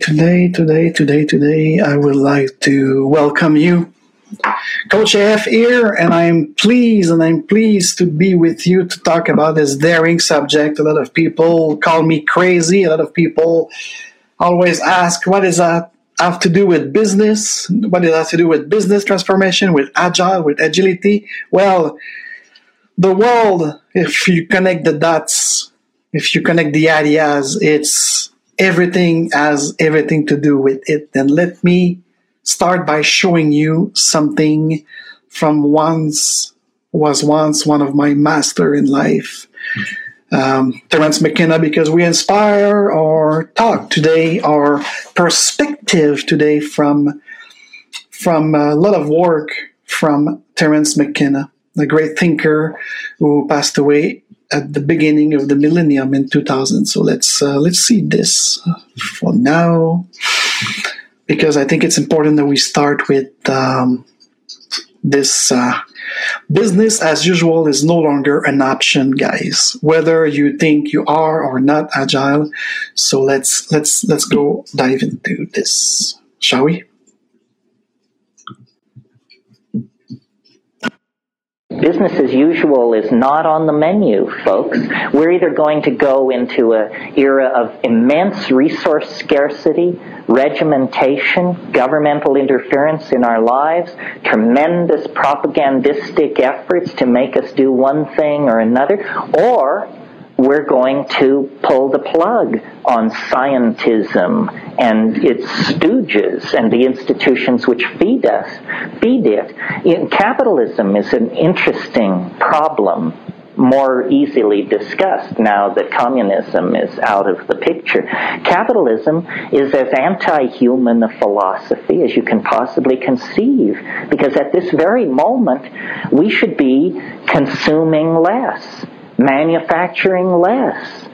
today, today, today, today, I would like to welcome you. Coach AF here, and I'm pleased and I'm pleased to be with you to talk about this daring subject. A lot of people call me crazy. A lot of people always ask, what does that have to do with business? What does that have to do with business transformation, with agile, with agility? Well, the world, if you connect the dots, if you connect the ideas, it's everything has everything to do with it. Then let me start by showing you something from once was once one of my master in life. Um, Terence McKenna, because we inspire our talk today, our perspective today from from a lot of work from Terence McKenna, the great thinker who passed away at the beginning of the millennium in 2000. So let's uh, let's see this for now, because I think it's important that we start with um, this. Uh, business as usual is no longer an option, guys. Whether you think you are or not agile. So let's let's let's go dive into this, shall we? Business as usual is not on the menu, folks. We're either going to go into an era of immense resource scarcity, regimentation, governmental interference in our lives, tremendous propagandistic efforts to make us do one thing or another, or we're going to pull the plug on scientism and its stooges and the institutions which feed us, feed it. capitalism is an interesting problem more easily discussed now that communism is out of the picture. Capitalism is as anti-human a philosophy as you can possibly conceive because at this very moment we should be consuming less manufacturing less,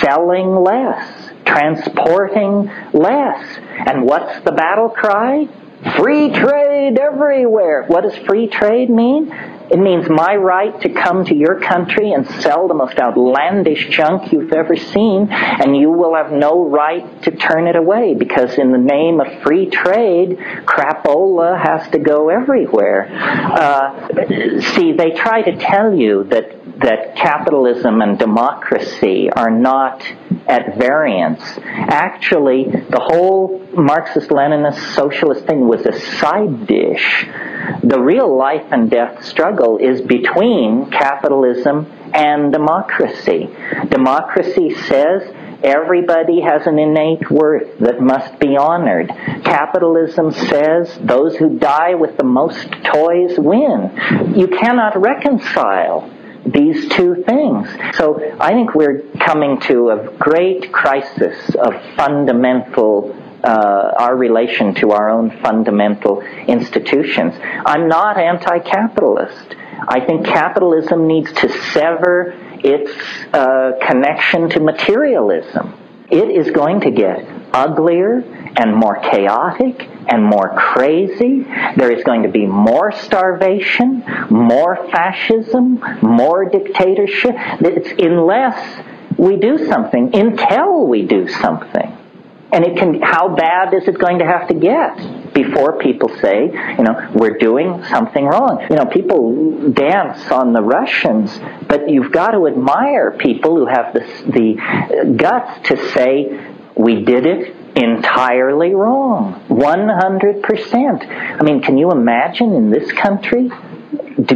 selling less, transporting less. And what's the battle cry? Free trade everywhere. What does free trade mean? It means my right to come to your country and sell the most outlandish junk you've ever seen, and you will have no right to turn it away because, in the name of free trade, crapola has to go everywhere. Uh, see, they try to tell you that that capitalism and democracy are not at variance. Actually, the whole Marxist Leninist socialist thing was a side dish. The real life and death struggle is between capitalism and democracy. Democracy says Everybody has an innate worth that must be honored. Capitalism says those who die with the most toys win. You cannot reconcile these two things. So I think we're coming to a great crisis of fundamental uh, our relation to our own fundamental institutions. I'm not anti-capitalist. I think capitalism needs to sever its uh, connection to materialism. It is going to get uglier and more chaotic and more crazy. There is going to be more starvation, more fascism, more dictatorship. It's unless we do something, until we do something. And it can, how bad is it going to have to get before people say, you know, we're doing something wrong? You know, people dance on the Russians, but you've got to admire people who have the, the guts to say, we did it entirely wrong. 100%. I mean, can you imagine in this country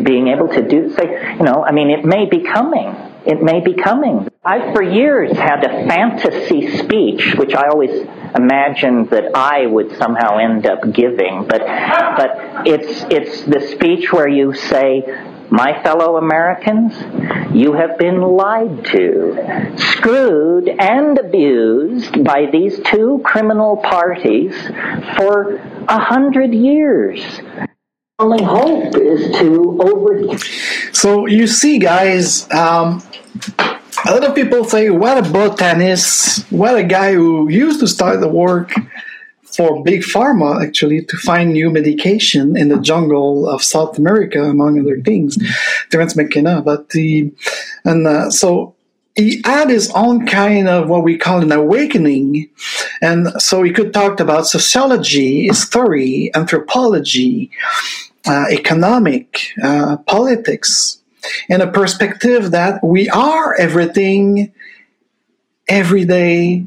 being able to do, say, you know, I mean, it may be coming. It may be coming. I've for years had a fantasy speech, which I always imagined that I would somehow end up giving, but, but it's, it's the speech where you say, my fellow Americans, you have been lied to, screwed, and abused by these two criminal parties for a hundred years. Only hope is to over. So you see, guys, um, a lot of people say, "What about botanist? What a guy who used to start the work." For big pharma actually to find new medication in the jungle of South America, among other things. Terence McKenna, but the and uh, so he had his own kind of what we call an awakening, And so he could talk about sociology, history, anthropology, uh, economic, uh, politics, in a perspective that we are everything every day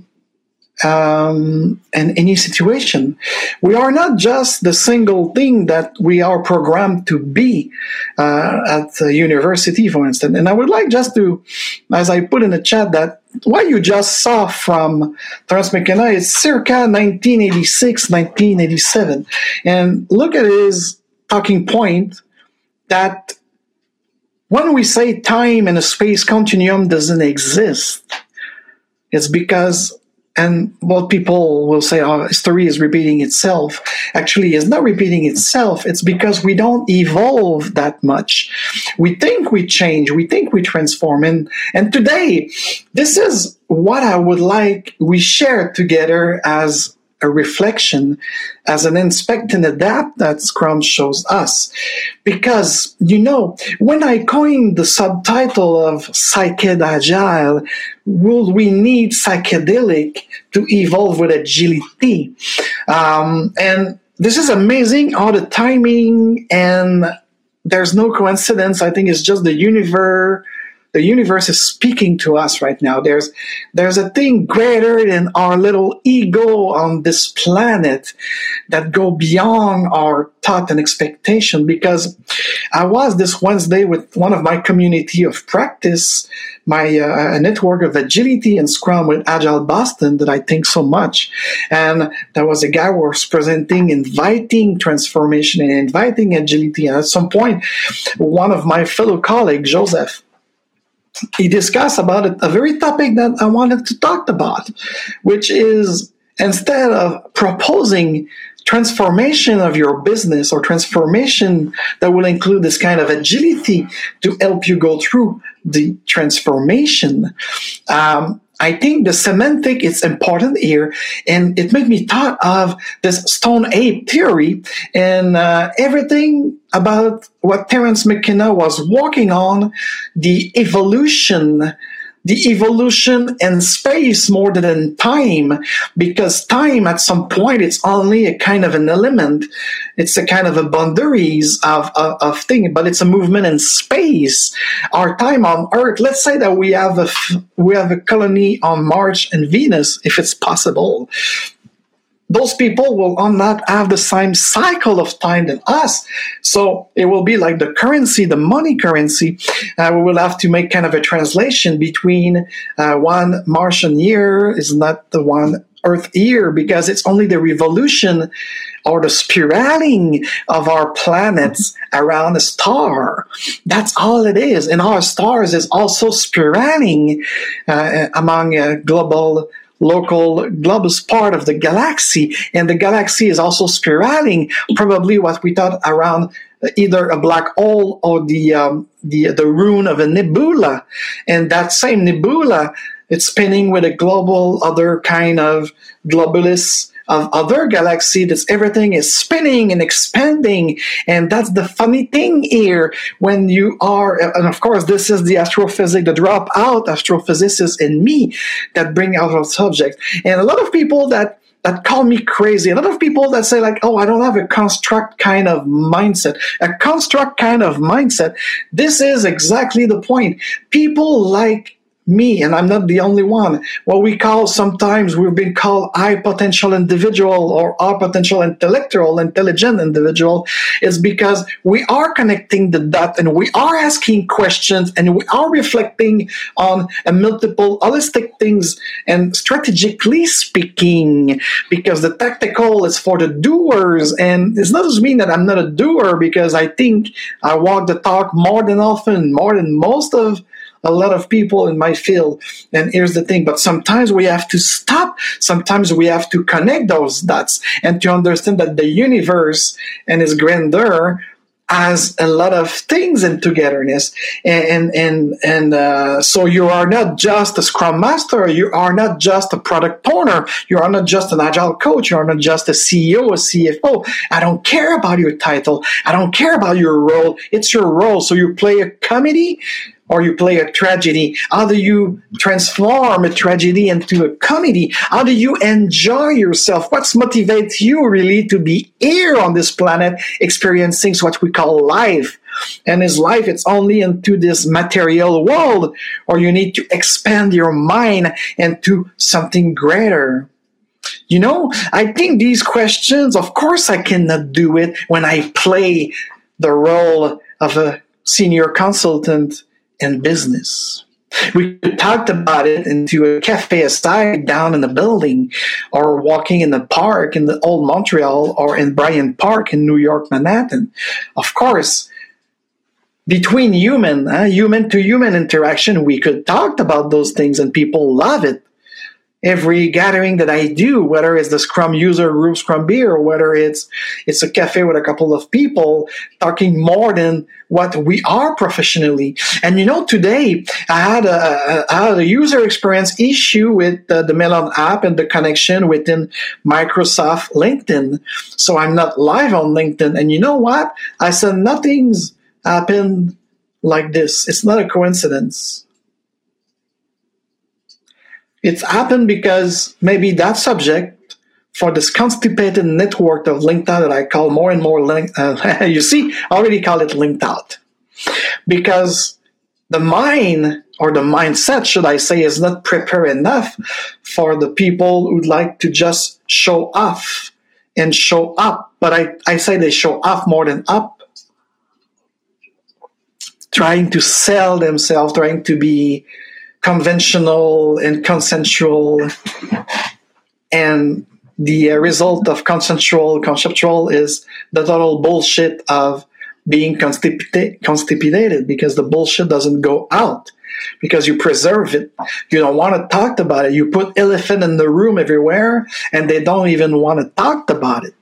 um, in any situation. We are not just the single thing that we are programmed to be uh, at the university, for instance. And I would like just to, as I put in the chat, that what you just saw from McKenna is circa 1986, 1987. And look at his talking point that when we say time and a space continuum doesn't exist, it's because and what people will say, oh, history is repeating itself. Actually, it's not repeating itself. It's because we don't evolve that much. We think we change. We think we transform. And, and today, this is what I would like we share together as a reflection as an inspect and adapt that Scrum shows us. Because, you know, when I coined the subtitle of Psyched Agile, will we need psychedelic to evolve with agility? Um, and this is amazing, all the timing and there's no coincidence. I think it's just the universe the universe is speaking to us right now. There's there's a thing greater than our little ego on this planet that go beyond our thought and expectation. Because I was this Wednesday with one of my community of practice, my uh, network of agility and Scrum with Agile Boston that I think so much, and there was a guy who was presenting, inviting transformation and inviting agility. And at some point, one of my fellow colleagues, Joseph he discussed about it, a very topic that I wanted to talk about, which is instead of proposing transformation of your business or transformation that will include this kind of agility to help you go through the transformation. Um, I think the semantic is important here, and it made me thought of this stone ape theory and uh, everything about what Terence McKenna was working on, the evolution the evolution in space more than in time, because time at some point it's only a kind of an element. It's a kind of a boundaries of, of, of thing, but it's a movement in space. Our time on Earth, let's say that we have a, we have a colony on Mars and Venus, if it's possible those people will not have the same cycle of time than us. So it will be like the currency, the money currency. Uh, we will have to make kind of a translation between uh, one Martian year is not the one Earth year because it's only the revolution or the spiraling of our planets around a star. That's all it is. And our stars is also spiraling uh, among a global local globus part of the galaxy, and the galaxy is also spiraling, probably what we thought around either a black hole or the um, the the rune of a nebula, and that same nebula it's spinning with a global other kind of globulus of other galaxy that everything is spinning and expanding and that's the funny thing here when you are and of course this is the astrophysics the drop out astrophysicist in me that bring out our subject and a lot of people that that call me crazy. A lot of people that say like, "Oh, I don't have a construct kind of mindset." A construct kind of mindset. This is exactly the point. People like me, and I'm not the only one. What we call sometimes we've been called high potential individual or high potential intellectual, intelligent individual is because we are connecting the dot and we are asking questions and we are reflecting on a multiple holistic things and strategically speaking, because the tactical is for the doers. And it's not just mean that I'm not a doer because I think I walk the talk more than often, more than most of a lot of people in my field. And here's the thing, but sometimes we have to stop. Sometimes we have to connect those dots and to understand that the universe and its grandeur has a lot of things in togetherness. And and and uh, so you are not just a scrum master you are not just a product owner you are not just an agile coach you are not just a ceo a cfo i don't care about your title. I don't care about your role. It's your role. So you play a comedy or you play a tragedy? How do you transform a tragedy into a comedy? How do you enjoy yourself? What motivates you really to be here on this planet experiencing what we call life? And is life, it's only into this material world, or you need to expand your mind into something greater. You know, I think these questions, of course, I cannot do it when I play the role of a senior consultant in business. We talked about it into a cafe aside down in the building or walking in the park in the old Montreal or in Bryant Park in New York, Manhattan. Of course, between human, uh, human to human interaction, we could talk about those things and people love it every gathering that I do, whether it's the Scrum user group Scrum beer or whether it's it's a cafe with a couple of people talking more than what we are professionally. And you know, today I had had a user experience issue with the, the Melon app and the connection within Microsoft LinkedIn. So I'm not live on LinkedIn. And you know what? I said nothing's happened like this. It's not a coincidence. It's happened because maybe that subject for this constipated network of linked out that I call more and more linked, uh, you see, I already call it linked out. Because the mind or the mindset, should I say, is not prepared enough for the people who'd like to just show off and show up. But I, I say they show off more than up. Trying to sell themselves, trying to be conventional and consensual. And the uh, result of consensual, conceptual is the total bullshit of being constipated because the bullshit doesn't go out because you preserve it. You don't want to talk about it. You put elephant in the room everywhere and they don't even want to talk about it.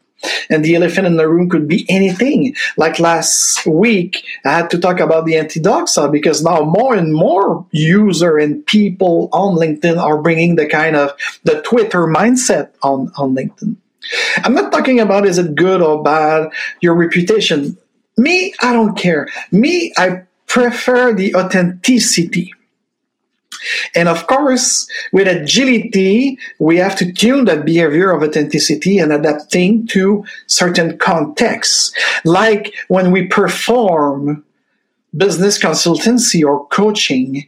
And the elephant in the room could be anything. Like last week, I had to talk about the anti-doxa because now more and more user and people on LinkedIn are bringing the kind of the Twitter mindset on, on LinkedIn. I'm not talking about is it good or bad, your reputation. Me, I don't care. Me, I prefer the authenticity. And of course, with agility, we have to tune that behavior of authenticity and adapting to certain contexts. Like when we perform business consultancy or coaching,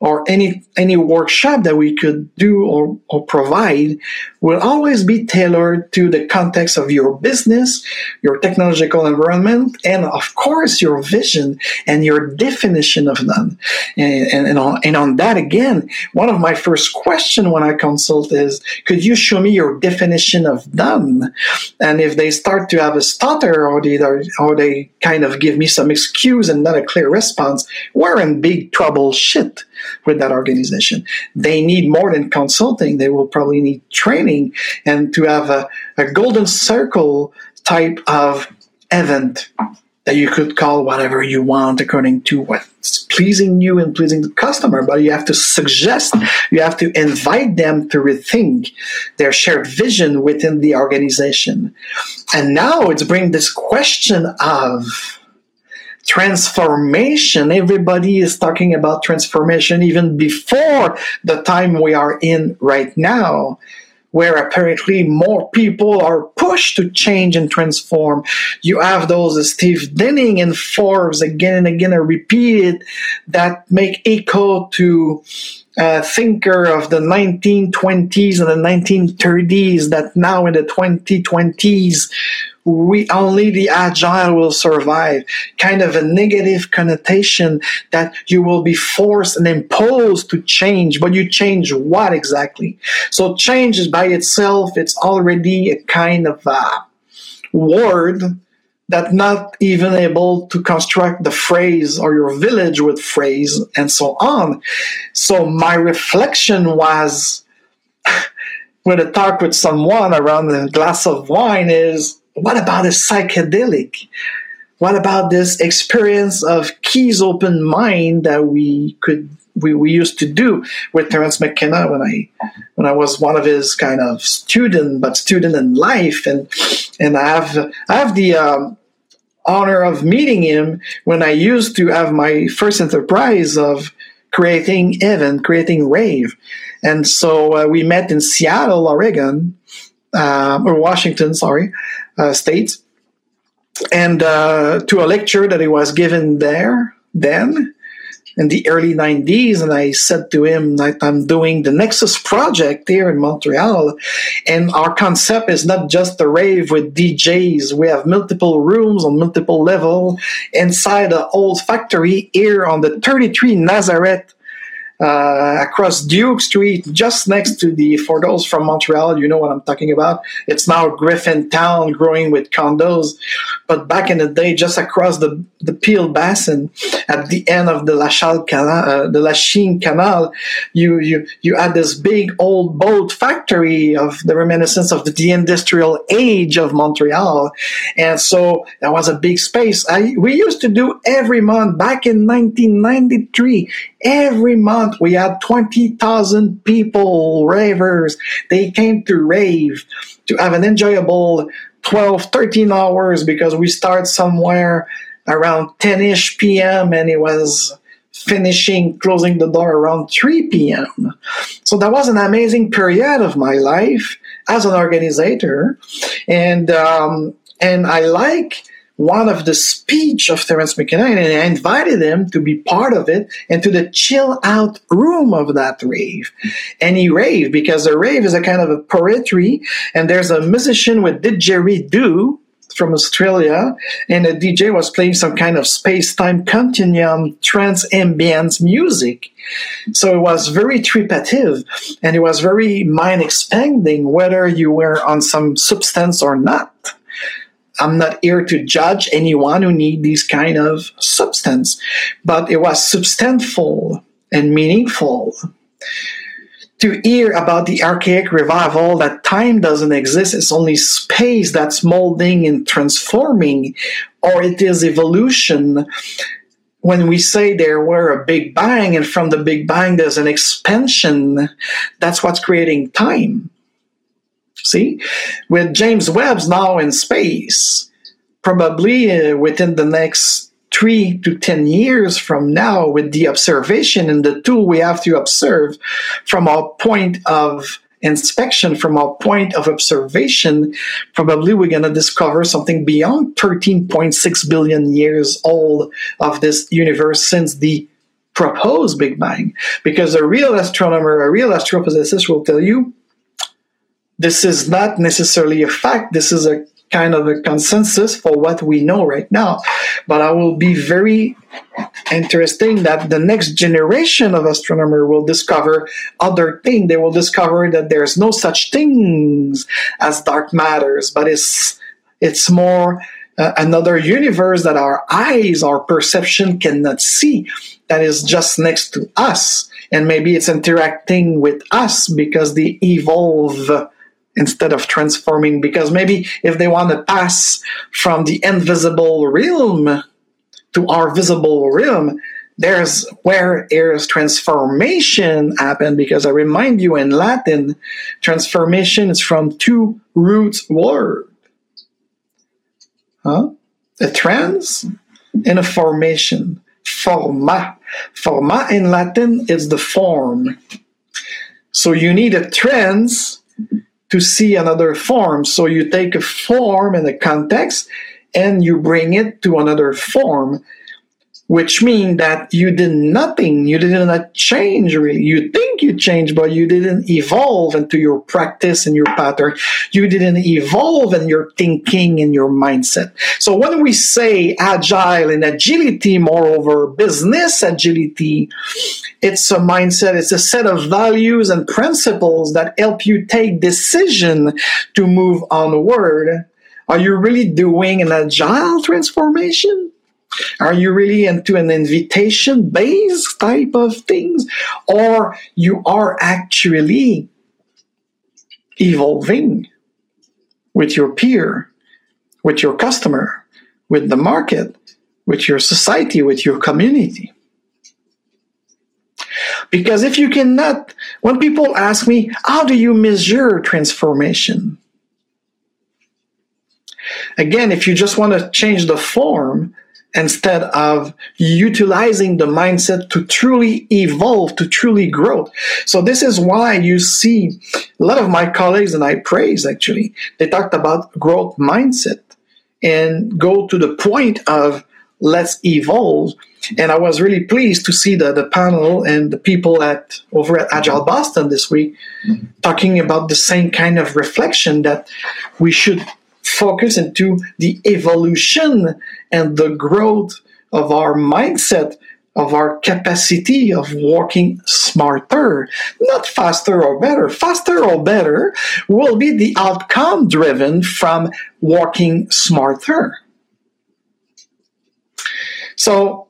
or any any workshop that we could do or, or provide will always be tailored to the context of your business, your technological environment, and of course your vision and your definition of them. And, and, and, on, and on that again, one of my first questions when I consult is, could you show me your definition of done? And if they start to have a stutter or they, or they kind of give me some excuse and not a clear response, we're in big trouble shit with that organization. They need more than consulting. They will probably need training and to have a, a golden circle type of event that you could call whatever you want according to what's pleasing you and pleasing the customer. But you have to suggest, you have to invite them to rethink their shared vision within the organization. And now it's bring this question of transformation. Everybody is talking about transformation even before the time we are in right now, where apparently more people are pushed to change and transform. You have those Steve Denning and Forbes again and again are repeated that make echo to thinker of the 1920s and the 1930s that now in the 2020s we only the agile will survive. Kind of a negative connotation that you will be forced and imposed to change but you change what exactly? So change is by itself it's already a kind of a word that not even able to construct the phrase or your village with phrase and so on so my reflection was when I talk with someone around a glass of wine is what about a psychedelic? What about this experience of keys open mind that we could we, we used to do with Terence McKenna when I when I was one of his kind of student, but student in life, and and I have I have the um, honor of meeting him when I used to have my first enterprise of creating event, creating rave. And so uh, we met in Seattle, Oregon, uh, or Washington, sorry, uh, state, and uh, to a lecture that he was given there then in the early 90s and i said to him that i'm doing the nexus project here in montreal and our concept is not just a rave with djs we have multiple rooms on multiple level inside the old factory here on the 33 nazareth uh, across Duke Street, just next to the, for those from Montreal, you know what I'm talking about. It's now Griffin Town growing with condos. But back in the day, just across the, the Peel Basin, at the end of the Lachelle Canal, uh, the Lachine Canal, you, you, you had this big old boat factory of the reminiscence of the, the industrial age of Montreal. And so that was a big space. I, we used to do every month back in 1993 Every month we had 20,000 people, ravers. They came to rave to have an enjoyable 12, 13 hours because we start somewhere around 10ish p.m. and it was finishing closing the door around 3 p.m. So that was an amazing period of my life as an organizer. And, um, and I like one of the speech of Terence McKenna and I invited him to be part of it and to the chill out room of that rave. And he raved because a rave is a kind of a poetry and there's a musician with didgeridoo from Australia, and the DJ was playing some kind of space-time continuum trance ambience music. So it was very tripative, and it was very mind-expanding, whether you were on some substance or not. I'm not here to judge anyone who need this kind of substance, but it was substantial and meaningful to hear about the archaic revival that time doesn't exist. It's only space that's molding and transforming or it is evolution. When we say there were a big bang and from the big bang there's an expansion that's what's creating time See, with James Webb's now in space, probably uh, within the next three to 10 years from now, with the observation and the tool we have to observe from our point of inspection, from our point of observation, probably we're going to discover something beyond 13.6 billion years old of this universe since the proposed Big Bang. Because a real astronomer, a real astrophysicist will tell you this is not necessarily a fact. This is a kind of a consensus for what we know right now. But I will be very interesting that the next generation of astronomer will discover other things. They will discover that there's no such things as dark matters, but it's it's more uh, another universe that our eyes, our perception cannot see. That is just next to us, and maybe it's interacting with us because they evolve instead of transforming because maybe if they want to pass from the invisible realm to our visible realm there's where there's transformation happen because i remind you in latin transformation is from two roots word. Huh? a trans and a formation. Forma. Forma in latin is the form. So you need a trans to see another form. So you take a form and a context and you bring it to another form which means that you did nothing. You did not change really. You think you changed, but you didn't evolve into your practice and your pattern. You didn't evolve in your thinking and your mindset. So when we say agile and agility, moreover, business agility, it's a mindset. It's a set of values and principles that help you take decision to move onward. Are you really doing an agile transformation? Are you really into an invitation based type of things? Or you are actually evolving with your peer, with your customer, with the market, with your society, with your community? Because if you cannot, when people ask me, how do you measure transformation? again, if you just want to change the form, instead of utilizing the mindset to truly evolve, to truly grow. So this is why you see a lot of my colleagues and I praise actually, they talked about growth mindset and go to the point of let's evolve. And I was really pleased to see the, the panel and the people at over at Agile Boston this week mm-hmm. talking about the same kind of reflection that we should focus into the evolution and the growth of our mindset, of our capacity of working smarter, not faster or better. Faster or better will be the outcome driven from working smarter. So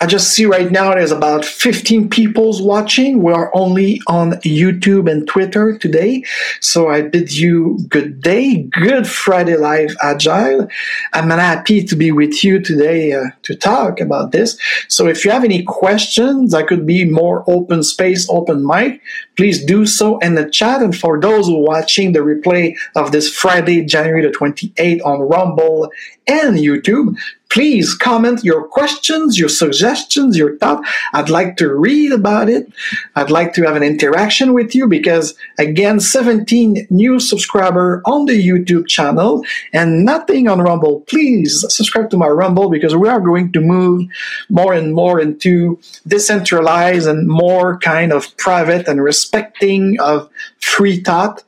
I just see right now there's about 15 people's watching. We are only on YouTube and Twitter today. So I bid you good day, good Friday Live Agile. I'm happy to be with you today uh, to talk about this. So if you have any questions, I could be more open space, open mic. Please do so in the chat. And for those who watching the replay of this Friday, January the 28th on Rumble and YouTube, please comment your questions, your suggestions, your thoughts. I'd like to read about it. I'd like to have an interaction with you because again, 17 new subscriber on the YouTube channel and nothing on Rumble. Please subscribe to my Rumble because we are going to move more and more into decentralized and more kind of private and respecting of free thought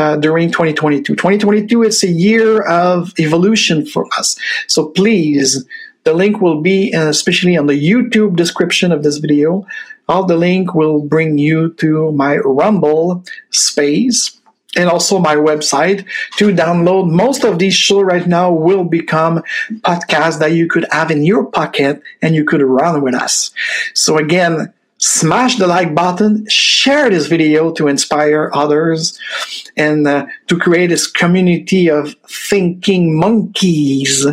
uh, during 2022. 2022 is a year of evolution for us. So please, the link will be uh, especially on the YouTube description of this video. All the link will bring you to my Rumble space and also my website to download. Most of these shows right now will become podcasts that you could have in your pocket and you could run with us. So again, smash the like button, share this video to inspire others, and uh, to create this community of thinking monkeys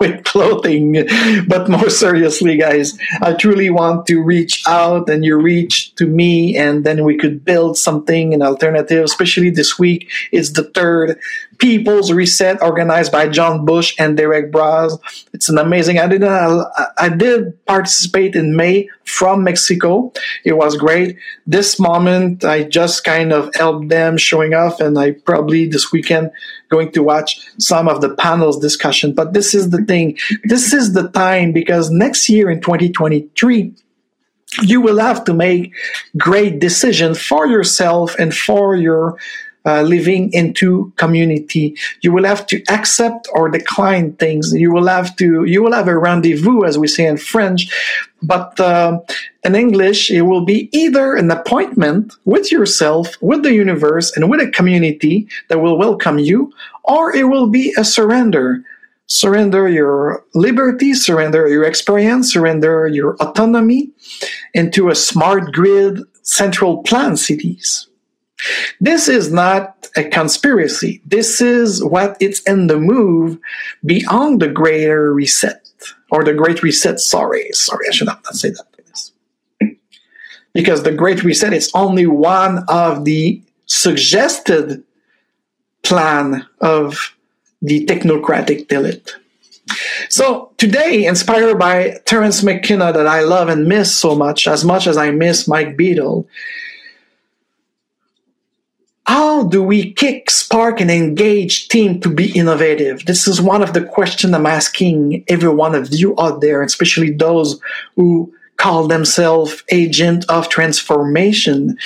with clothing. But more seriously, guys, I truly want to reach out and you reach to me, and then we could build something, an alternative, especially this week. It's the third People's Reset organized by John Bush and Derrick Broze. It's an amazing. I did I, I did participate in May from Mexico. It was great. This moment, I just kind of helped them showing off, and I probably this weekend going to watch some of the panels discussion. But this is the This is the time because next year in 2023 you will have to make great decisions for yourself and for your uh, living into community. You will have to accept or decline things. You will have to, you will have a rendezvous, as we say in French, but uh, in English, it will be either an appointment with yourself, with the universe, and with a community that will welcome you, or it will be a surrender. Surrender your liberty, surrender your experience, surrender your autonomy into a smart grid central plan cities. This is not a conspiracy. This is what it's in the move beyond the greater reset or the great reset. Sorry, sorry, I should not say that. Because the great reset is only one of the suggested plan of the technocratic elite. So today, inspired by Terence McKenna that I love and miss so much, as much as I miss Mike Beedle, how do we kick, spark, and engage team to be innovative? This is one of the questions I'm asking every one of you out there, especially those who call themselves agent of transformation.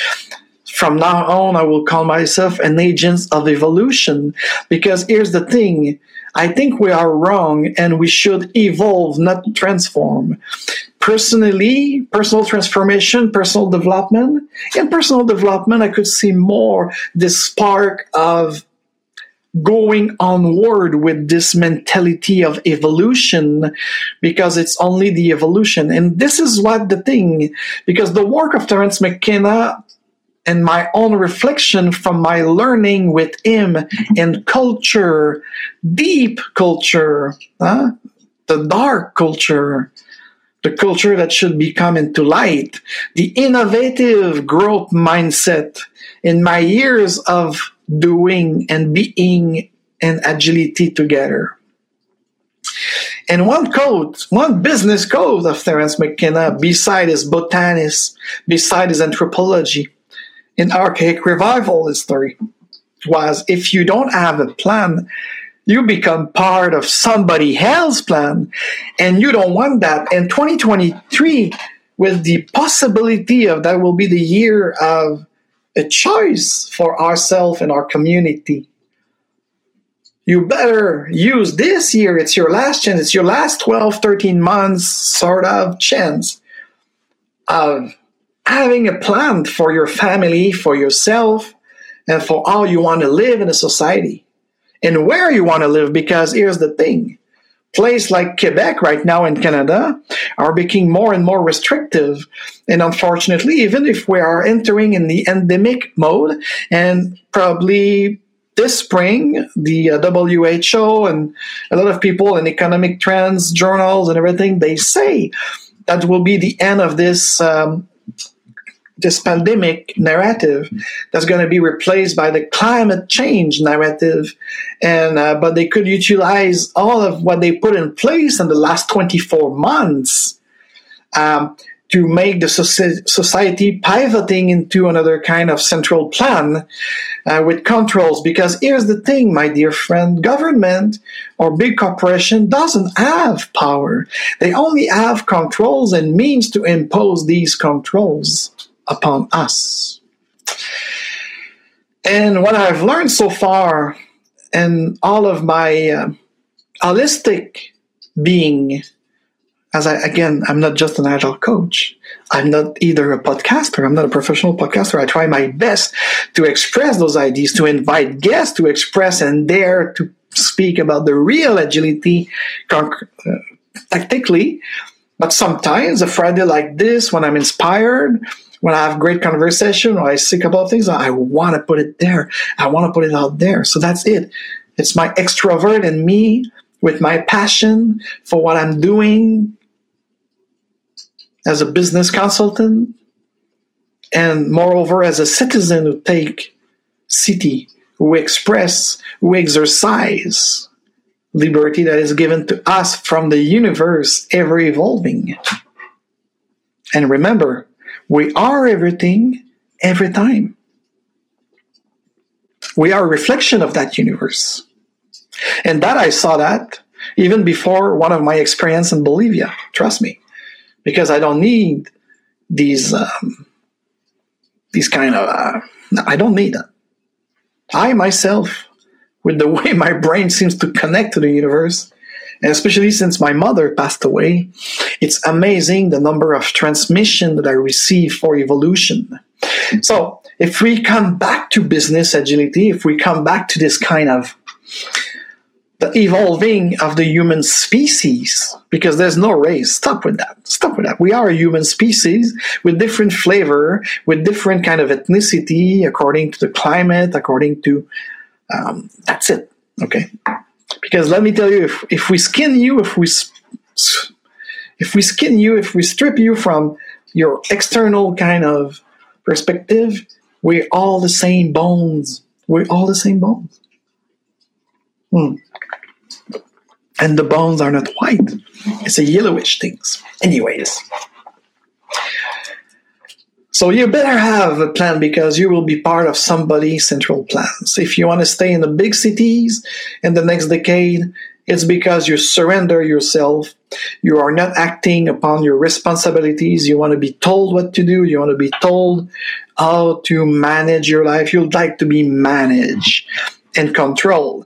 From now on, I will call myself an agent of evolution because here's the thing. I think we are wrong and we should evolve, not transform personally, personal transformation, personal development. In personal development, I could see more this spark of going onward with this mentality of evolution because it's only the evolution. And this is what the thing, because the work of Terence McKenna and my own reflection from my learning with him in culture, deep culture, huh? the dark culture, the culture that should be coming to light, the innovative growth mindset in my years of doing and being and agility together. And one code, one business code of Terence McKenna, beside his botanist, beside his anthropology, in archaic revival history, was if you don't have a plan, you become part of somebody else's plan, and you don't want that. And 2023, with the possibility of that will be the year of a choice for ourselves and our community you better use this year. It's your last chance. It's your last 12, 13 months sort of chance of having a plan for your family, for yourself, and for how you want to live in a society and where you want to live. Because here's the thing places like Quebec right now in Canada are becoming more and more restrictive. And unfortunately, even if we are entering in the endemic mode and probably this spring, the uh, WHO and a lot of people in economic trends journals and everything, they say that will be the end of this um, this pandemic narrative that's going to be replaced by the climate change narrative and uh, but they could utilize all of what they put in place in the last 24 months um, to make the society pivoting into another kind of central plan uh, with controls. Because here's the thing, my dear friend, government or big corporation doesn't have power. They only have controls and means to impose these controls upon us. And what I've learned so far in all of my uh, holistic being as I, again, I'm not just an agile coach. I'm not either a podcaster. I'm not a professional podcaster. I try my best to express those ideas, to invite guests to express and dare to speak about the real agility uh, tactically. But sometimes a Friday like this, when I'm inspired, when I have great conversation or I think about things, I want to put it there. I want to put it out there. So that's it. It's my extrovert and me with my passion for what I'm doing, as a business consultant, and moreover as a citizen who take city, who express, who exercise liberty that is given to us from the universe ever evolving. And remember, we are everything every time. We are a reflection of that universe. And that I saw that even before one of my experience in Bolivia. Trust me because I don't need these um, these kind of. Uh, I don't need that. I myself, with the way my brain seems to connect to the universe, and especially since my mother passed away, it's amazing the number of transmission that I receive for evolution. So, if we come back to business agility, if we come back to this kind of the evolving of the human species because there's no race. Stop with that. Stop with that. We are a human species with different flavor, with different kind of ethnicity according to the climate, according to um, that's it. Okay. Because let me tell you, if, if we skin you, if we if we skin you, if we strip you from your external kind of perspective, we're all the same bones. We're all the same bones. Hmm and the bones are not white. It's a yellowish things. Anyways. So you better have a plan because you will be part of somebody's central plans. If you want to stay in the big cities in the next decade, it's because you surrender yourself. You are not acting upon your responsibilities. You want to be told what to do. You want to be told how to manage your life. You'd like to be managed and controlled.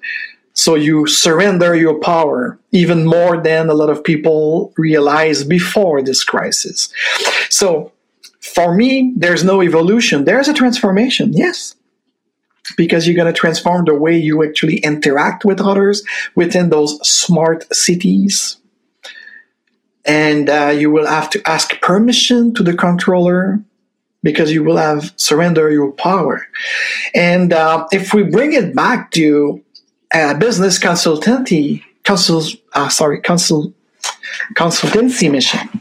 So you surrender your power even more than a lot of people realize before this crisis. So for me, there's no evolution. There's a transformation, yes. Because you're going to transform the way you actually interact with others within those smart cities. And uh, you will have to ask permission to the controller because you will have surrender your power. And uh, if we bring it back to a business consultancy, consult, uh, sorry, consult, consultancy mission.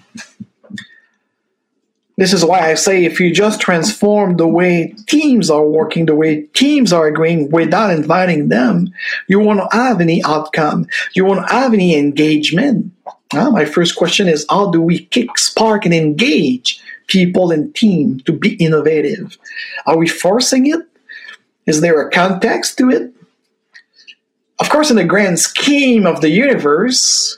This is why I say if you just transform the way teams are working, the way teams are agreeing without inviting them, you won't have any outcome. You won't have any engagement. Uh, my first question is how do we kick, spark, and engage people and team to be innovative? Are we forcing it? Is there a context to it? Of course, in the grand scheme of the universe,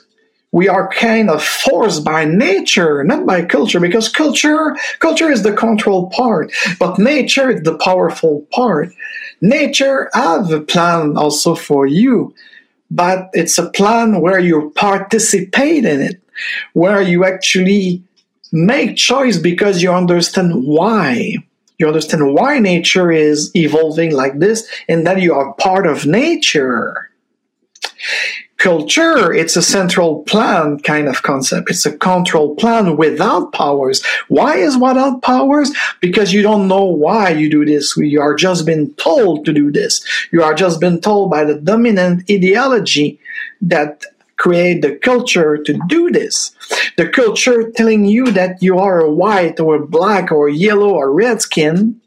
we are kind of forced by nature, not by culture, because culture, culture is the control part, but nature is the powerful part. Nature have a plan also for you, but it's a plan where you participate in it, where you actually make choice because you understand why. You understand why nature is evolving like this and that you are part of nature culture, it's a central plan kind of concept. It's a control plan without powers. Why is without powers? Because you don't know why you do this. You are just been told to do this. You are just been told by the dominant ideology that create the culture to do this. The culture telling you that you are a white or a black or yellow or red skin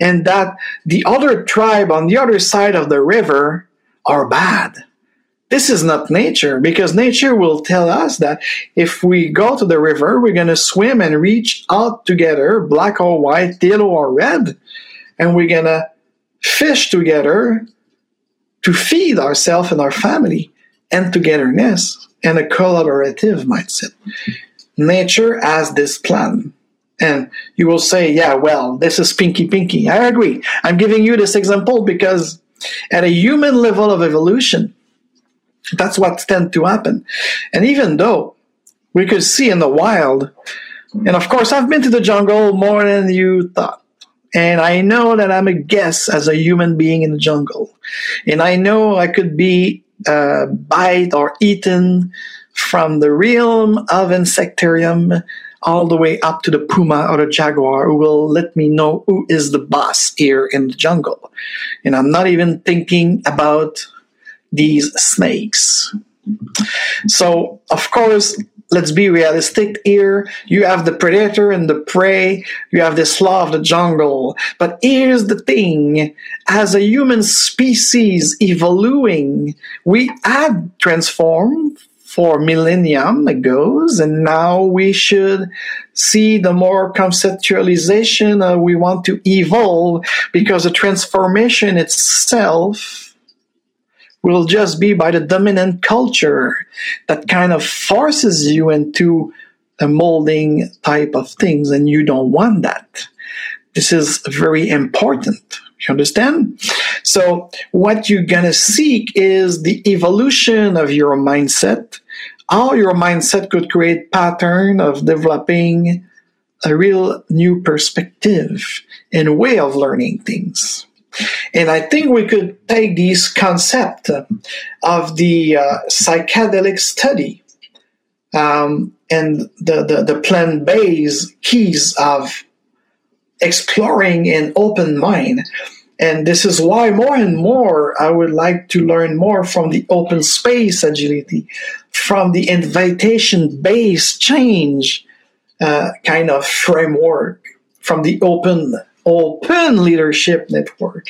and that the other tribe on the other side of the river are bad this is not nature because nature will tell us that if we go to the river, we're going to swim and reach out together, black or white, yellow or red, and we're going to fish together to feed ourselves and our family and togetherness and a collaborative mindset. Nature has this plan. And you will say, yeah, well, this is pinky pinky. I agree. I'm giving you this example because at a human level of evolution, that's what tend to happen. And even though we could see in the wild, and of course, I've been to the jungle more than you thought. And I know that I'm a guest as a human being in the jungle. And I know I could be uh, bite or eaten from the realm of insectarium all the way up to the puma or the jaguar who will let me know who is the boss here in the jungle. And I'm not even thinking about these snakes. So, of course, let's be realistic here. You have the predator and the prey. You have this law of the jungle. But here's the thing. As a human species evolving, we had transformed for millennium ago, and now we should see the more conceptualization uh, we want to evolve because the transformation itself will just be by the dominant culture that kind of forces you into a molding type of things, and you don't want that. This is very important. You understand? So, what you're gonna seek is the evolution of your mindset, how your mindset could create pattern of developing a real new perspective and way of learning things. And I think we could take this concept of the uh, psychedelic study um, and the, the, the plant based keys of exploring an open mind. And this is why more and more I would like to learn more from the open space agility, from the invitation based change uh, kind of framework, from the open Open Leadership Network.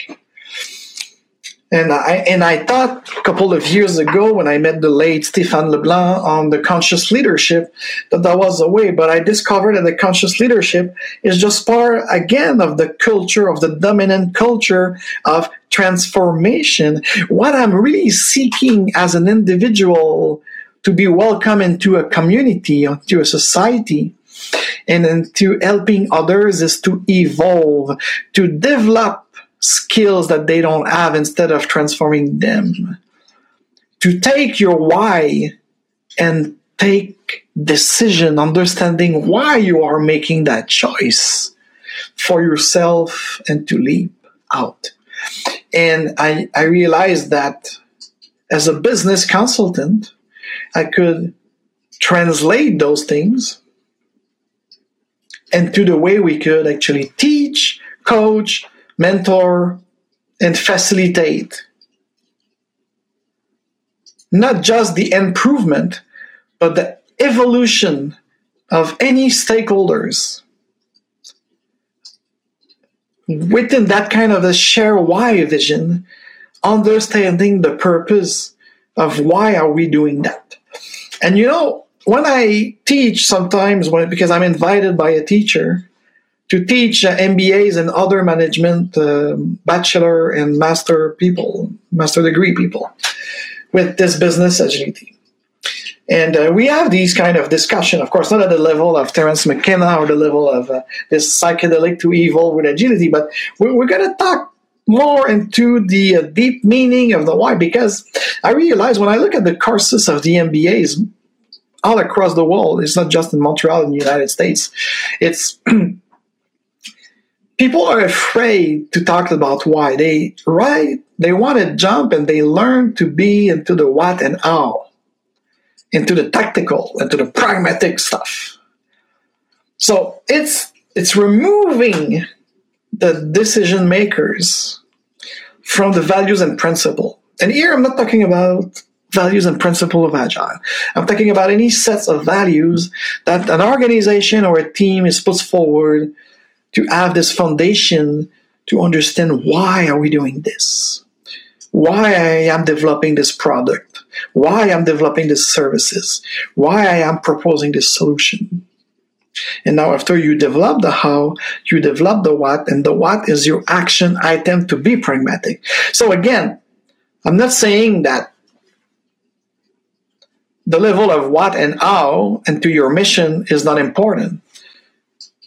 And I and I thought a couple of years ago when I met the late Stéphane Leblanc on the conscious leadership that that was a way, but I discovered that the conscious leadership is just part again of the culture of the dominant culture of transformation. What I'm really seeking as an individual to be welcome into a community, into a society, and then to helping others is to evolve, to develop skills that they don't have instead of transforming them. To take your why and take decision, understanding why you are making that choice for yourself and to leap out. And I, I realized that as a business consultant, I could translate those things and to the way we could actually teach, coach, mentor, and facilitate. Not just the improvement, but the evolution of any stakeholders within that kind of a share why vision, understanding the purpose of why are we doing that. And you know, when I teach sometimes when because I'm invited by a teacher to teach uh, MBAs and other management uh, bachelor and master people, master degree people with this business agility. And uh, we have these kind of discussion, of course, not at the level of Terence McKenna or the level of uh, this psychedelic to evil with agility, but we're, we're going to talk more into the uh, deep meaning of the why because I realize when I look at the courses of the MBAs all across the world, it's not just in Montreal in the United States, it's people are afraid to talk about why. They right, they want to jump and they learn to be into the what and how into the tactical, into the pragmatic stuff. So it's it's removing the decision makers from the values and principle. And here I'm not talking about values and principle of agile. I'm talking about any sets of values that an organization or a team is puts forward to have this foundation to understand why are we doing this? Why I am developing this product? why I'm developing these services, why I am proposing this solution. And now, after you develop the how, you develop the what, and the what is your action item to be pragmatic. So, again, I'm not saying that the level of what and how and to your mission is not important.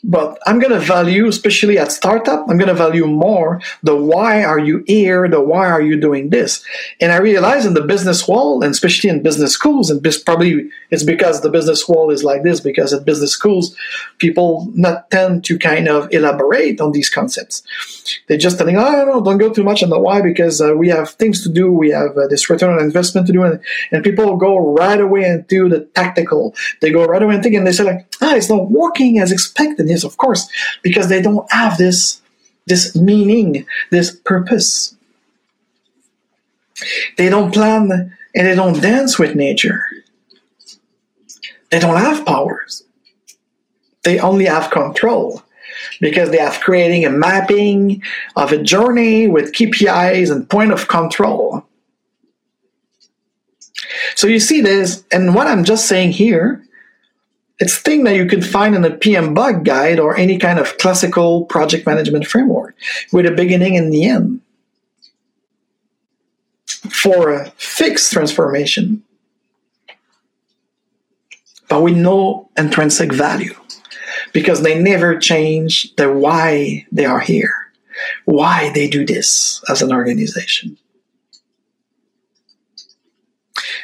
But I'm going to value, especially at startup, I'm going to value more the why are you here, the why are you doing this. And I realize in the business world, and especially in business schools, and probably it's because the business world is like this, because at business schools, people not tend to kind of elaborate on these concepts. They're just telling, oh, no, don't go too much on the why because uh, we have things to do. We have uh, this return on investment to do. And, and people go right away into the tactical. They go right away and think, and they say like, it's not working as expected Yes, of course, because they don't have this this meaning, this purpose. They don't plan and they don't dance with nature. They don't have powers. They only have control because they have creating a mapping of a journey with KPIs and point of control. So you see this, and what I'm just saying here it's a thing that you could find in a PMBOK guide or any kind of classical project management framework with a beginning and the end. For a fixed transformation, but with no intrinsic value. Because they never change the why they are here, why they do this as an organization.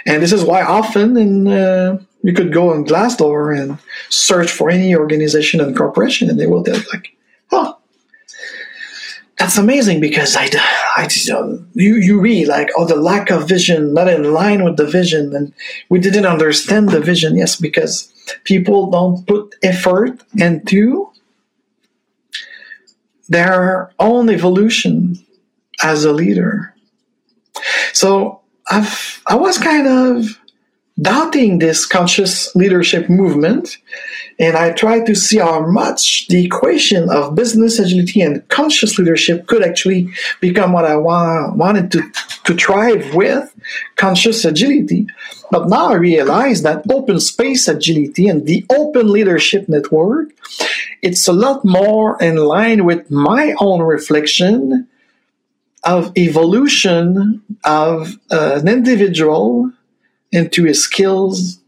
And this is why often in uh, you could go on Glassdoor and search for any organization and corporation, and they will tell you like, "Oh, that's amazing," because I, I you you read like, "Oh, the lack of vision, not in line with the vision," and we didn't understand the vision. Yes, because people don't put effort into their own evolution as a leader. So I've I was kind of doubting this conscious leadership movement, and I tried to see how much the equation of business agility and conscious leadership could actually become what I wa- wanted to, to thrive with conscious agility. But now I realize that open space agility and the open leadership network, it's a lot more in line with my own reflection of evolution of uh, an individual into his skills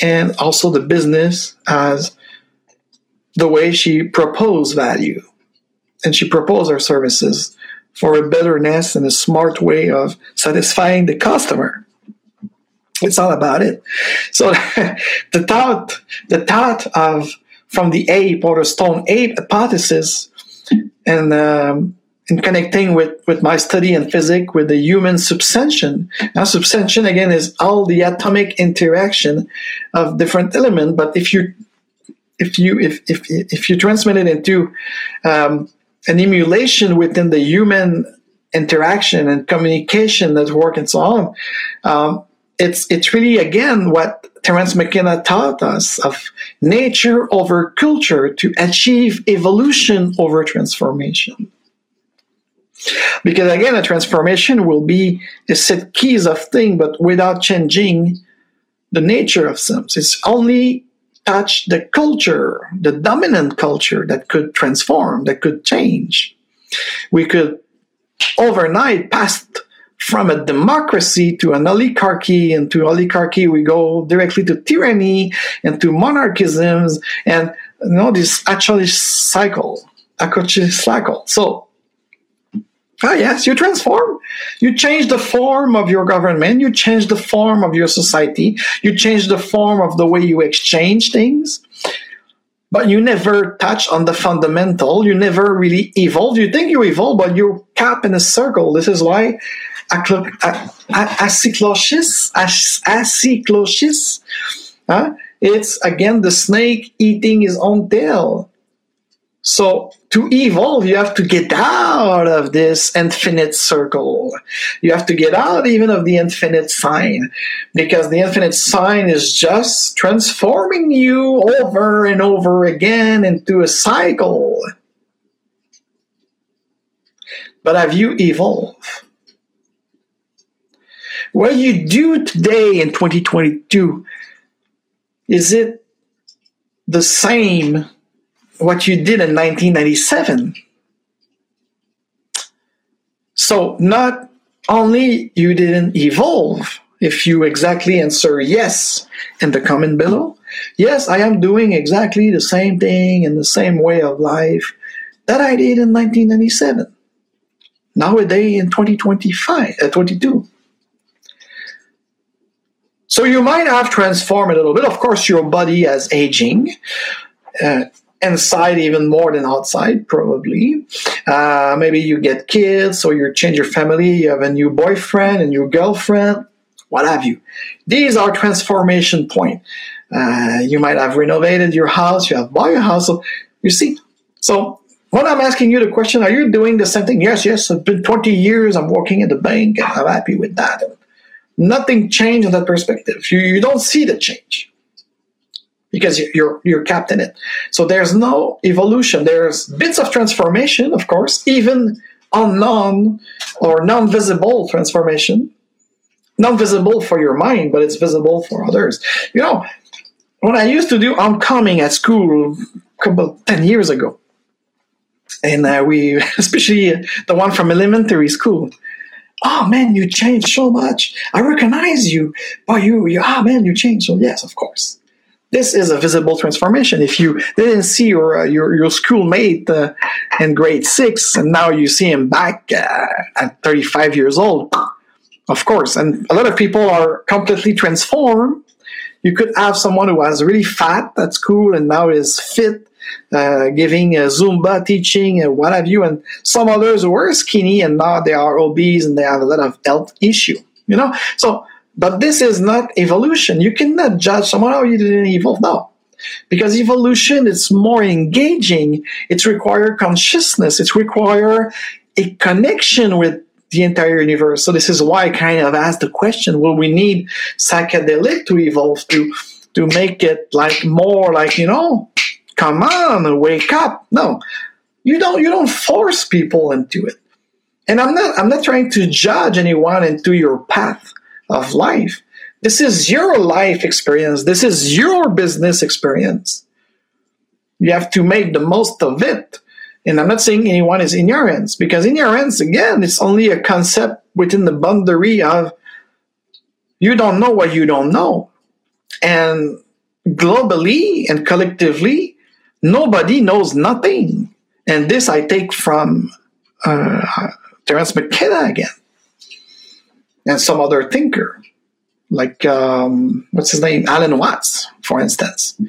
and also the business as the way she proposed value. And she proposed her services for a betterness and a smart way of satisfying the customer. It's all about it. So the thought, the thought of from the ape or the stone ape hypothesis and um, in connecting with, with my study in physics with the human substension. Now, substension again is all the atomic interaction of different elements. But if you if you if if if you transmit it into um, an emulation within the human interaction and communication network and so on, um, it's it's really again what Terence McKenna taught us of nature over culture to achieve evolution over transformation. Because again, a transformation will be a set keys of thing, but without changing the nature of some. It's only touch the culture, the dominant culture that could transform, that could change. We could overnight pass from a democracy to an oligarchy, and to oligarchy we go directly to tyranny and to monarchisms, and you know this actually cycle, actually cycle. So Ah, yes, you transform. You change the form of your government. You change the form of your society. You change the form of the way you exchange things. But you never touch on the fundamental. You never really evolve. You think you evolve, but you're capped in a circle. This is why acyclosis, acyclosis, huh? it's again the snake eating his own tail. So to evolve, you have to get out of this infinite circle. You have to get out even of the infinite sign because the infinite sign is just transforming you over and over again into a cycle. But have you evolved? What you do today in 2022, is it the same what you did in 1997. So not only you didn't evolve, if you exactly answer yes in the comment below, yes, I am doing exactly the same thing in the same way of life that I did in 1997. Nowadays in 2025, uh, 22. So you might have transformed a little bit. Of course, your body has aging. Uh, inside even more than outside, probably. Uh, maybe you get kids or you change your family, you have a new boyfriend, a new girlfriend, what have you. These are transformation point. Uh, you might have renovated your house, you have bought a house. So you see, so when I'm asking you the question, are you doing the same thing? Yes, yes. It's been 20 years. I'm working at the bank. I'm happy with that. And nothing changed in that perspective. You, you don't see the change because you're you're capped in it. So there's no evolution. There's bits of transformation, of course, even unknown or non-visible transformation. Non-visible for your mind, but it's visible for others. You know, when I used to do homecoming at school couple ten years ago, and uh, we, especially the one from elementary school, oh man, you changed so much. I recognize you. but you, you, ah man, you changed. So yes, of course this is a visible transformation. If you didn't see your uh, your, your schoolmate uh, in grade six, and now you see him back uh, at 35 years old, of course. And a lot of people are completely transformed. You could have someone who was really fat at school and now is fit, uh, giving a Zumba teaching and what have you, and some others who were skinny and now they are obese and they have a lot of health issue. You know, so but this is not evolution. You cannot judge someone, oh, you didn't evolve. No. Because evolution is more engaging. It requires consciousness. It requires a connection with the entire universe. So this is why I kind of asked the question, will we need psychedelic to evolve to to make it like more like, you know, come on, wake up. No. You don't you don't force people into it. And I'm not I'm not trying to judge anyone into your path of life. This is your life experience. This is your business experience. You have to make the most of it. And I'm not saying anyone is ignorance because ignorance, again, it's only a concept within the boundary of you don't know what you don't know. And globally and collectively, nobody knows nothing. And this I take from uh, Terence McKenna again and some other thinker, like um, what's his name, Alan Watts, for instance.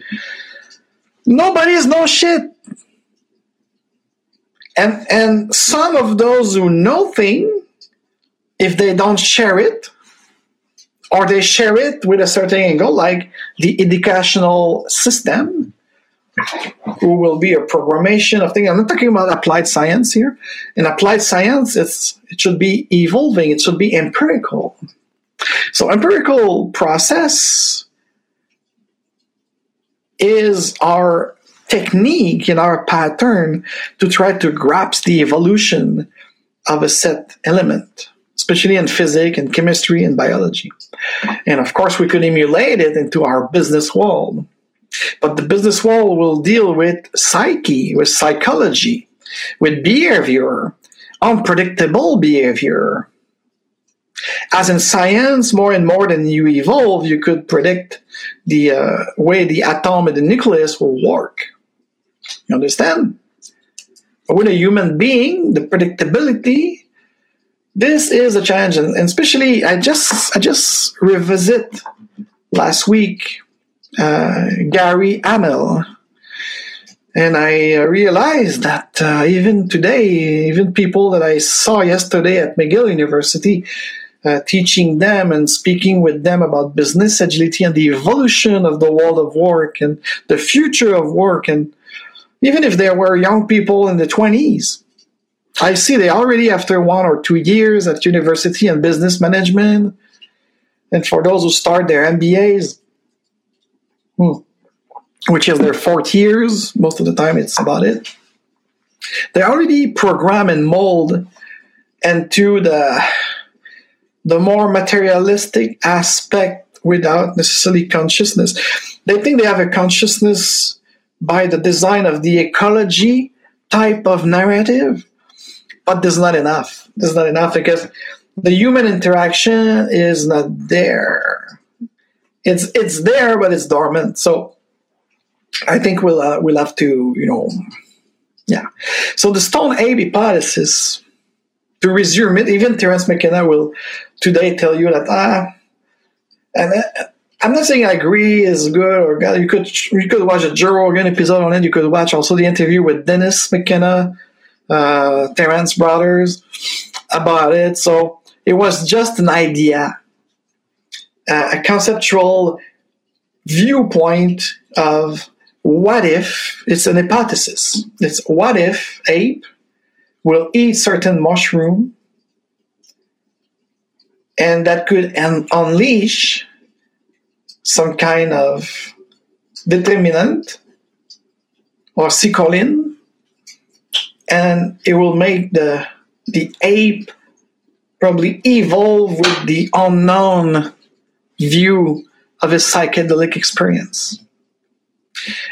Nobody is no shit. And and some of those who know thing, if they don't share it, or they share it with a certain angle, like the educational system, who will be a programmation of things. I'm not talking about applied science here. In applied science, it's it should be evolving. It should be empirical. So empirical process is our technique and our pattern to try to grasp the evolution of a set element, especially in physics and chemistry and biology. And of course, we could emulate it into our business world. But the business world will deal with psyche, with psychology, with behavior, unpredictable behavior. As in science, more and more than you evolve, you could predict the uh, way the atom and the nucleus will work. You understand? But with a human being, the predictability, this is a challenge, and especially I just I just revisit last week Gary Hamel, and I realized that uh, even today, even people that I saw yesterday at McGill University, uh, teaching them and speaking with them about business agility and the evolution of the world of work and the future of work and even if there were young people in the 20s. I see they already after one or two years at university and business management. And for those who start their MBAs, Hmm. which is their fourth years, most of the time it's about it. They already program and mold into the the more materialistic aspect without necessarily consciousness. They think they have a consciousness by the design of the ecology type of narrative, but there's not enough. There's not enough because the human interaction is not there. It's it's there, but it's dormant. So I think we'll uh, we'll have to you know, yeah. So the Stone Ape hypothesis, to resume it, even Terence McKenna will today tell you that ah, and. Uh, I'm not saying I agree is good or bad. You could you could watch a Joe Rogan episode on it. You could watch also the interview with Dennis McKenna, uh, Terence Brothers about it. So it was just an idea, a conceptual viewpoint of what if it's an hypothesis. It's what if ape will eat certain mushroom and that could un- unleash some kind of determinant or cicolin, and it will make the the ape probably evolve with the unknown view of a psychedelic experience.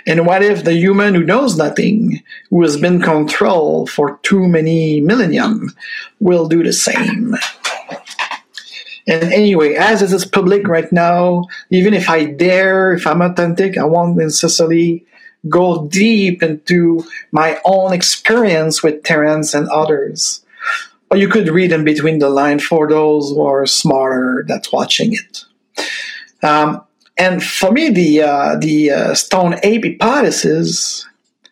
And what if the human who knows nothing, who has been controlled for too many millennium, will do the same? And anyway, as it is public right now, even if I dare, if I'm authentic, I won't necessarily go deep into my own experience with Terence and others. Or you could read in between the line for those who are smarter that's watching it. Um, and for me, the uh, the uh, stone ape hypothesis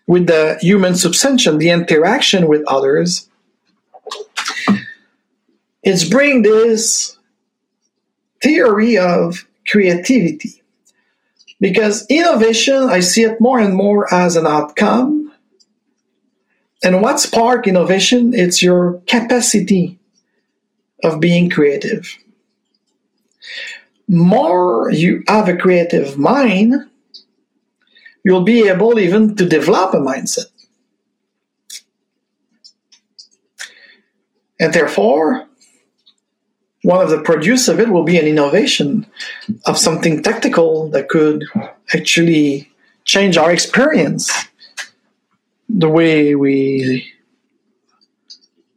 with the human subsumption, the interaction with others, it's bring this theory of creativity. Because innovation, I see it more and more as an outcome. And what spark innovation? It's your capacity of being creative. More you have a creative mind, you'll be able even to develop a mindset. And therefore, one of the produce of it will be an innovation of something tactical that could actually change our experience, the way we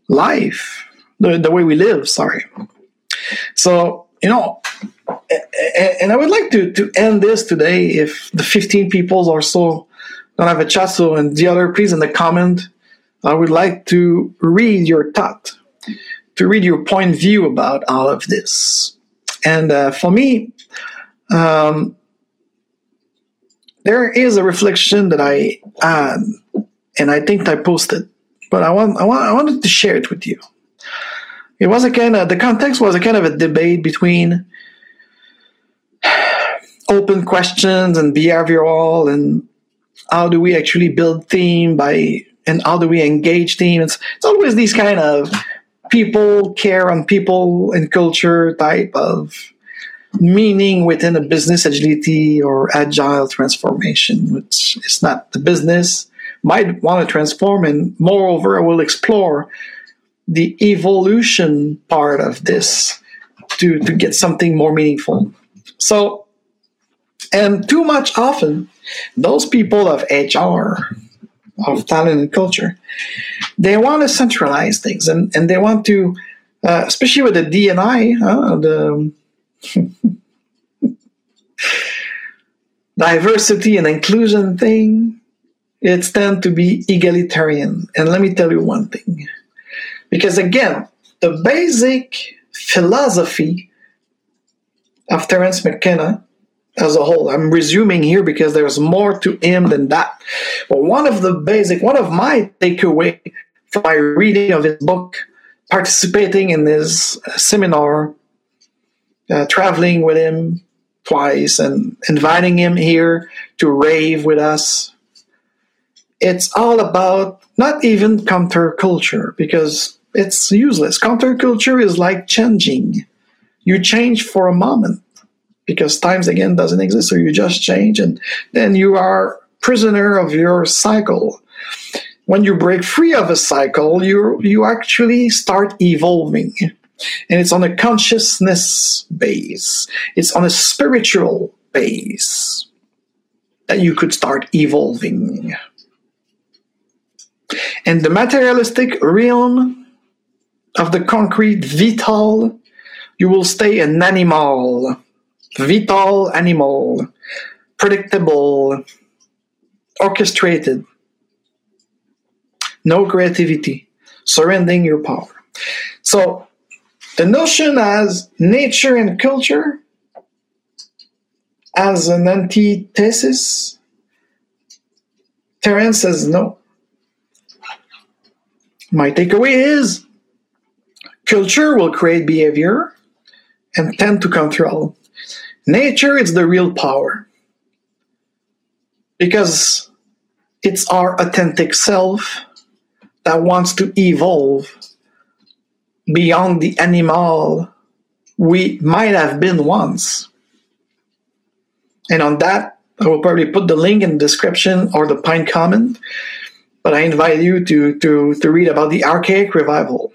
life, the, the way we live, sorry. So, you know, and I would like to, to end this today if the 15 people or so don't have a chat, so and the other, please in the comment, I would like to read your thought to read your point view about all of this. And uh, for me, um, there is a reflection that I had, and I think I posted, but I want, I want I wanted to share it with you. It was a kind of the context was a kind of a debate between open questions and behavioral and how do we actually build team by and how do we engage team. It's, it's always these kind of people care on people and culture type of meaning within a business agility or agile transformation, which is not the business might want to transform. And moreover, I will explore the evolution part of this to, to get something more meaningful. So, and too much often, those people of HR, of talent and culture, they want to centralize things and, and they want to, uh, especially with the DNI, uh, the diversity and inclusion thing, it's tend to be egalitarian. And let me tell you one thing. Because again, the basic philosophy of Terence McKenna as a whole, I'm resuming here because there's more to him than that. But one of the basic, one of my takeaway from my reading of his book, participating in his seminar, uh, traveling with him twice and inviting him here to rave with us. It's all about not even counterculture because it's useless. Counterculture is like changing. You change for a moment because times again doesn't exist, so you just change and then you are prisoner of your cycle. When you break free of a cycle, you you actually start evolving and it's on a consciousness base, it's on a spiritual base that you could start evolving. And the materialistic realm of the concrete vital, you will stay an animal, vital animal, predictable, orchestrated, no creativity, surrendering your power. So the notion as nature and culture as an antithesis, Terence says no. My takeaway is culture will create behavior and tend to control. Nature is the real power because it's our authentic self that wants to evolve beyond the animal we might have been once. And on that, I will probably put the link in the description or the pine comment. But I invite you to, to, to read about the archaic revival.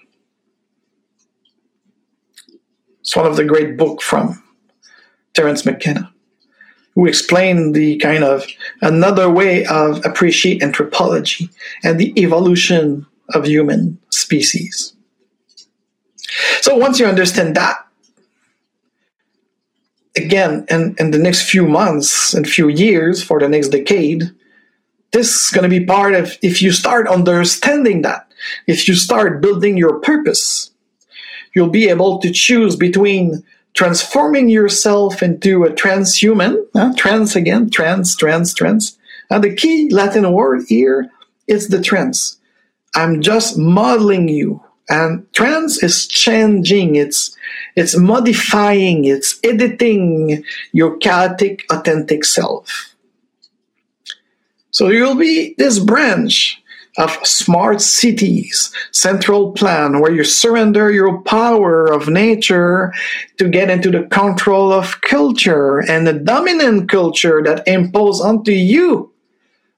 It's one of the great books from Terence McKenna, who explained the kind of another way of appreciate anthropology and the evolution of human species. So once you understand that, again, in, in the next few months and few years for the next decade, this is going to be part of, if you start understanding that, if you start building your purpose, you'll be able to choose between transforming yourself into a transhuman, uh, trans again, trans, trans, trans. And the key Latin word here is the trans. I'm just modeling you. And trans is changing. It's it's modifying. It's editing your chaotic authentic self. So you'll be this branch of smart cities central plan where you surrender your power of nature to get into the control of culture and the dominant culture that impose onto you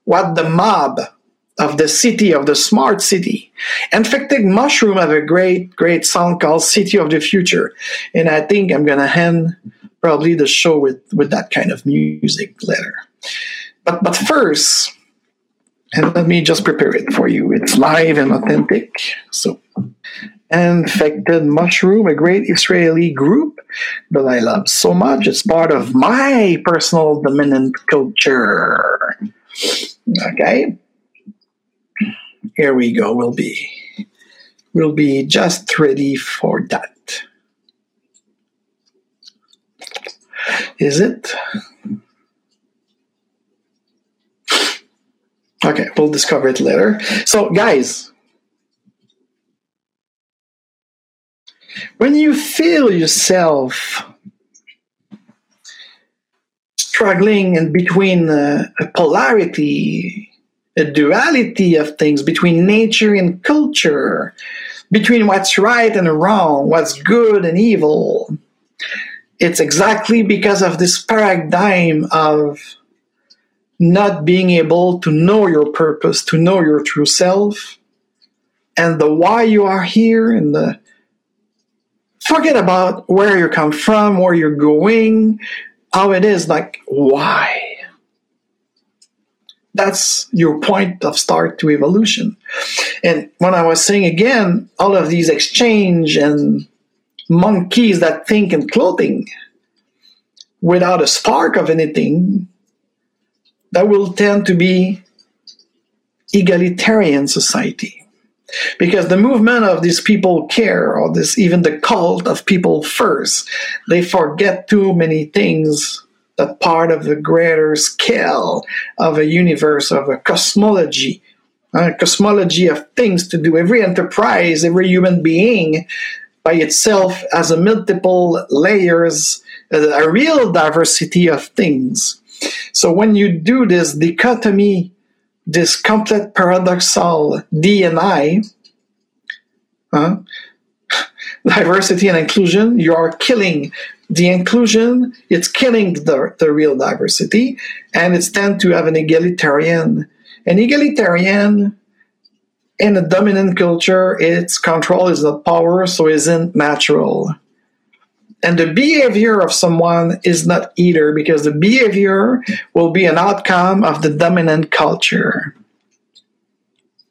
what the mob of the city of the smart city. Infected Mushroom have a great, great song called City of the Future. And I think I'm gonna end probably the show with, with that kind of music later. But but first, and let me just prepare it for you. It's live and authentic. So Infected Mushroom, a great Israeli group that I love so much. It's part of my personal dominant culture. Okay here we go. We'll be we'll be just ready for that. Is it? Okay, we'll discover it later. So, guys, when you feel yourself struggling in between uh, a polarity a duality of things between nature and culture, between what's right and wrong, what's good and evil. It's exactly because of this paradigm of not being able to know your purpose, to know your true self, and the why you are here and the forget about where you come from, where you're going, how it is, like why? That's your point of start to evolution. And when I was saying again, all of these exchange and monkeys that think in clothing without a spark of anything, that will tend to be egalitarian society. Because the movement of these people care or this even the cult of people first they forget too many things that part of the greater scale of a universe of a cosmology a cosmology of things to do. Every enterprise every human being by itself has a multiple layers a real diversity of things so when you do this dichotomy this complete paradoxal DNI, uh, diversity and inclusion, you are killing the inclusion, it's killing the, the real diversity, and it's tend to have an egalitarian. An egalitarian in a dominant culture, its control is the power, so isn't natural and the behavior of someone is not either because the behavior will be an outcome of the dominant culture.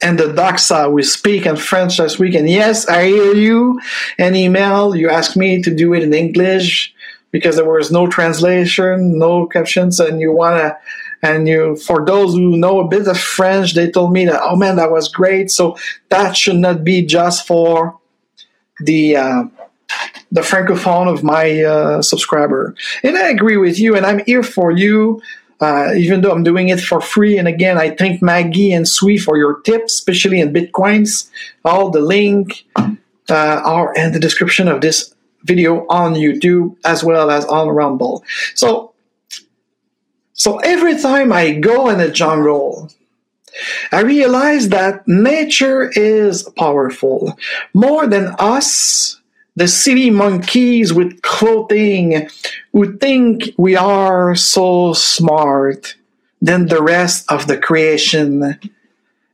And the doxa we speak in french last week and yes i hear you. An email you asked me to do it in english because there was no translation no captions and you want to and you for those who know a bit of french they told me that oh man that was great. So that should not be just for the uh, the francophone of my uh, subscriber. And I agree with you, and I'm here for you. Uh, even though I'm doing it for free. And again, I thank Maggie and Sui for your tips, especially in Bitcoins. All the link uh, are in the description of this video on YouTube as well as on Rumble. So, so every time I go in the jungle, I realize that nature is powerful more than us the city monkeys with clothing who think we are so smart than the rest of the creation.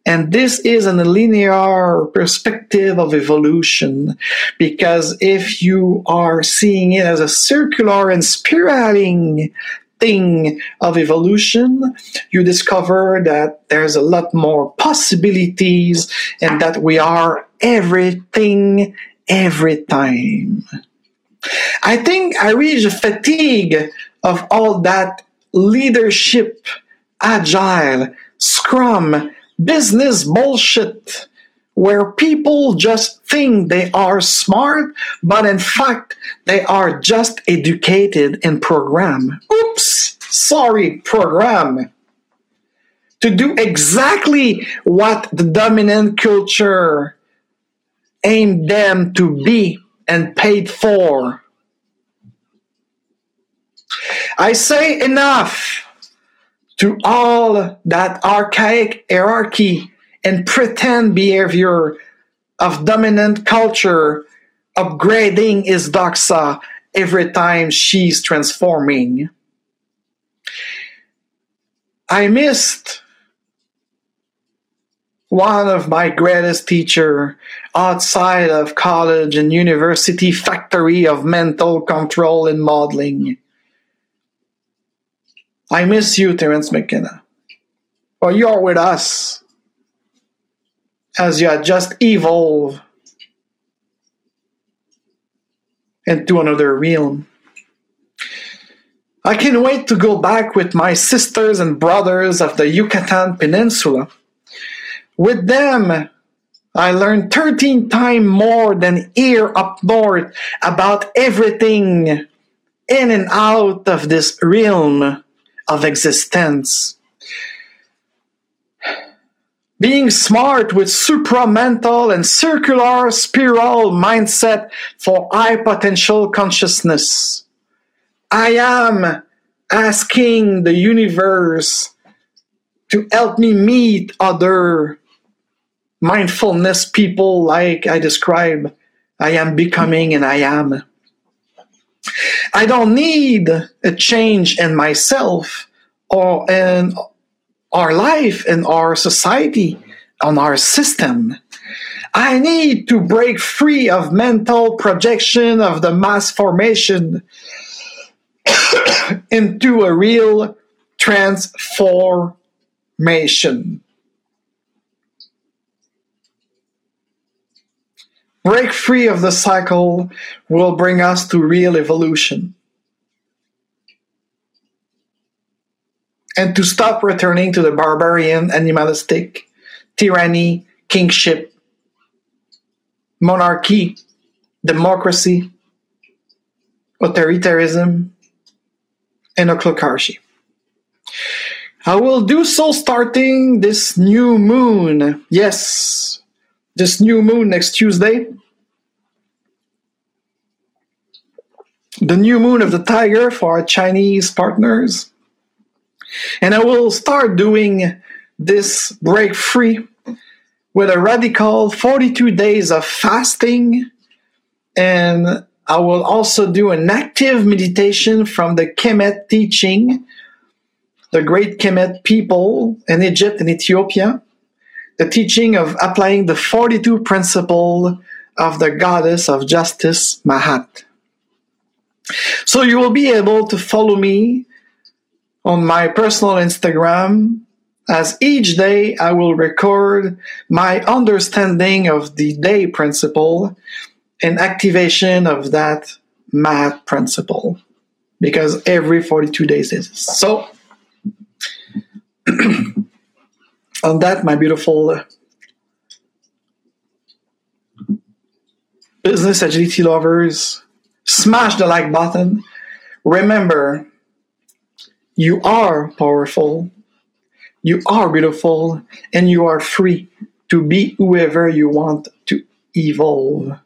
And this is a linear perspective of evolution because if you are seeing it as a circular and spiraling thing of evolution, you discover that there's a lot more possibilities and that we are everything every time. I think I reach fatigue of all that leadership, agile, scrum, business bullshit where people just think they are smart, but in fact, they are just educated in program. Oops, sorry, program. To do exactly what the dominant culture aimed them to be and paid for. I say enough to all that archaic hierarchy and pretend behavior of dominant culture upgrading his doxa every time she's transforming. I missed one of my greatest teacher outside of college and university factory of mental control and modeling. I miss you, Terence McKenna. Well, you're with us as you just evolve into another realm. I can't wait to go back with my sisters and brothers of the Yucatan Peninsula with them, I learned 13 times more than here up north about everything in and out of this realm of existence. Being smart with supramental and circular spiral mindset for high potential consciousness. I am asking the universe to help me meet other mindfulness people like I describe. I am becoming and I am. I don't need a change in myself or in our life, in our society, on our system. I need to break free of mental projection of the mass formation into a real transformation. Break free of the cycle will bring us to real evolution. And to stop returning to the barbarian, animalistic, tyranny, kingship, monarchy, democracy, authoritarianism, and ochlocracy. I will do so starting this new moon. Yes, this new moon next Tuesday. The new moon of the tiger for our Chinese partners. And I will start doing this break free with a radical 42 days of fasting. And I will also do an active meditation from the Kemet teaching, the great Kemet people in Egypt and Ethiopia, the teaching of applying the 42 principle of the goddess of justice, Ma'at. So you will be able to follow me on my personal Instagram as each day I will record my understanding of the day principle and activation of that math principle because every 42 days is. So, on that, my beautiful business agility lovers, smash the like button. Remember, you are powerful, you are beautiful, and you are free to be whoever you want to evolve.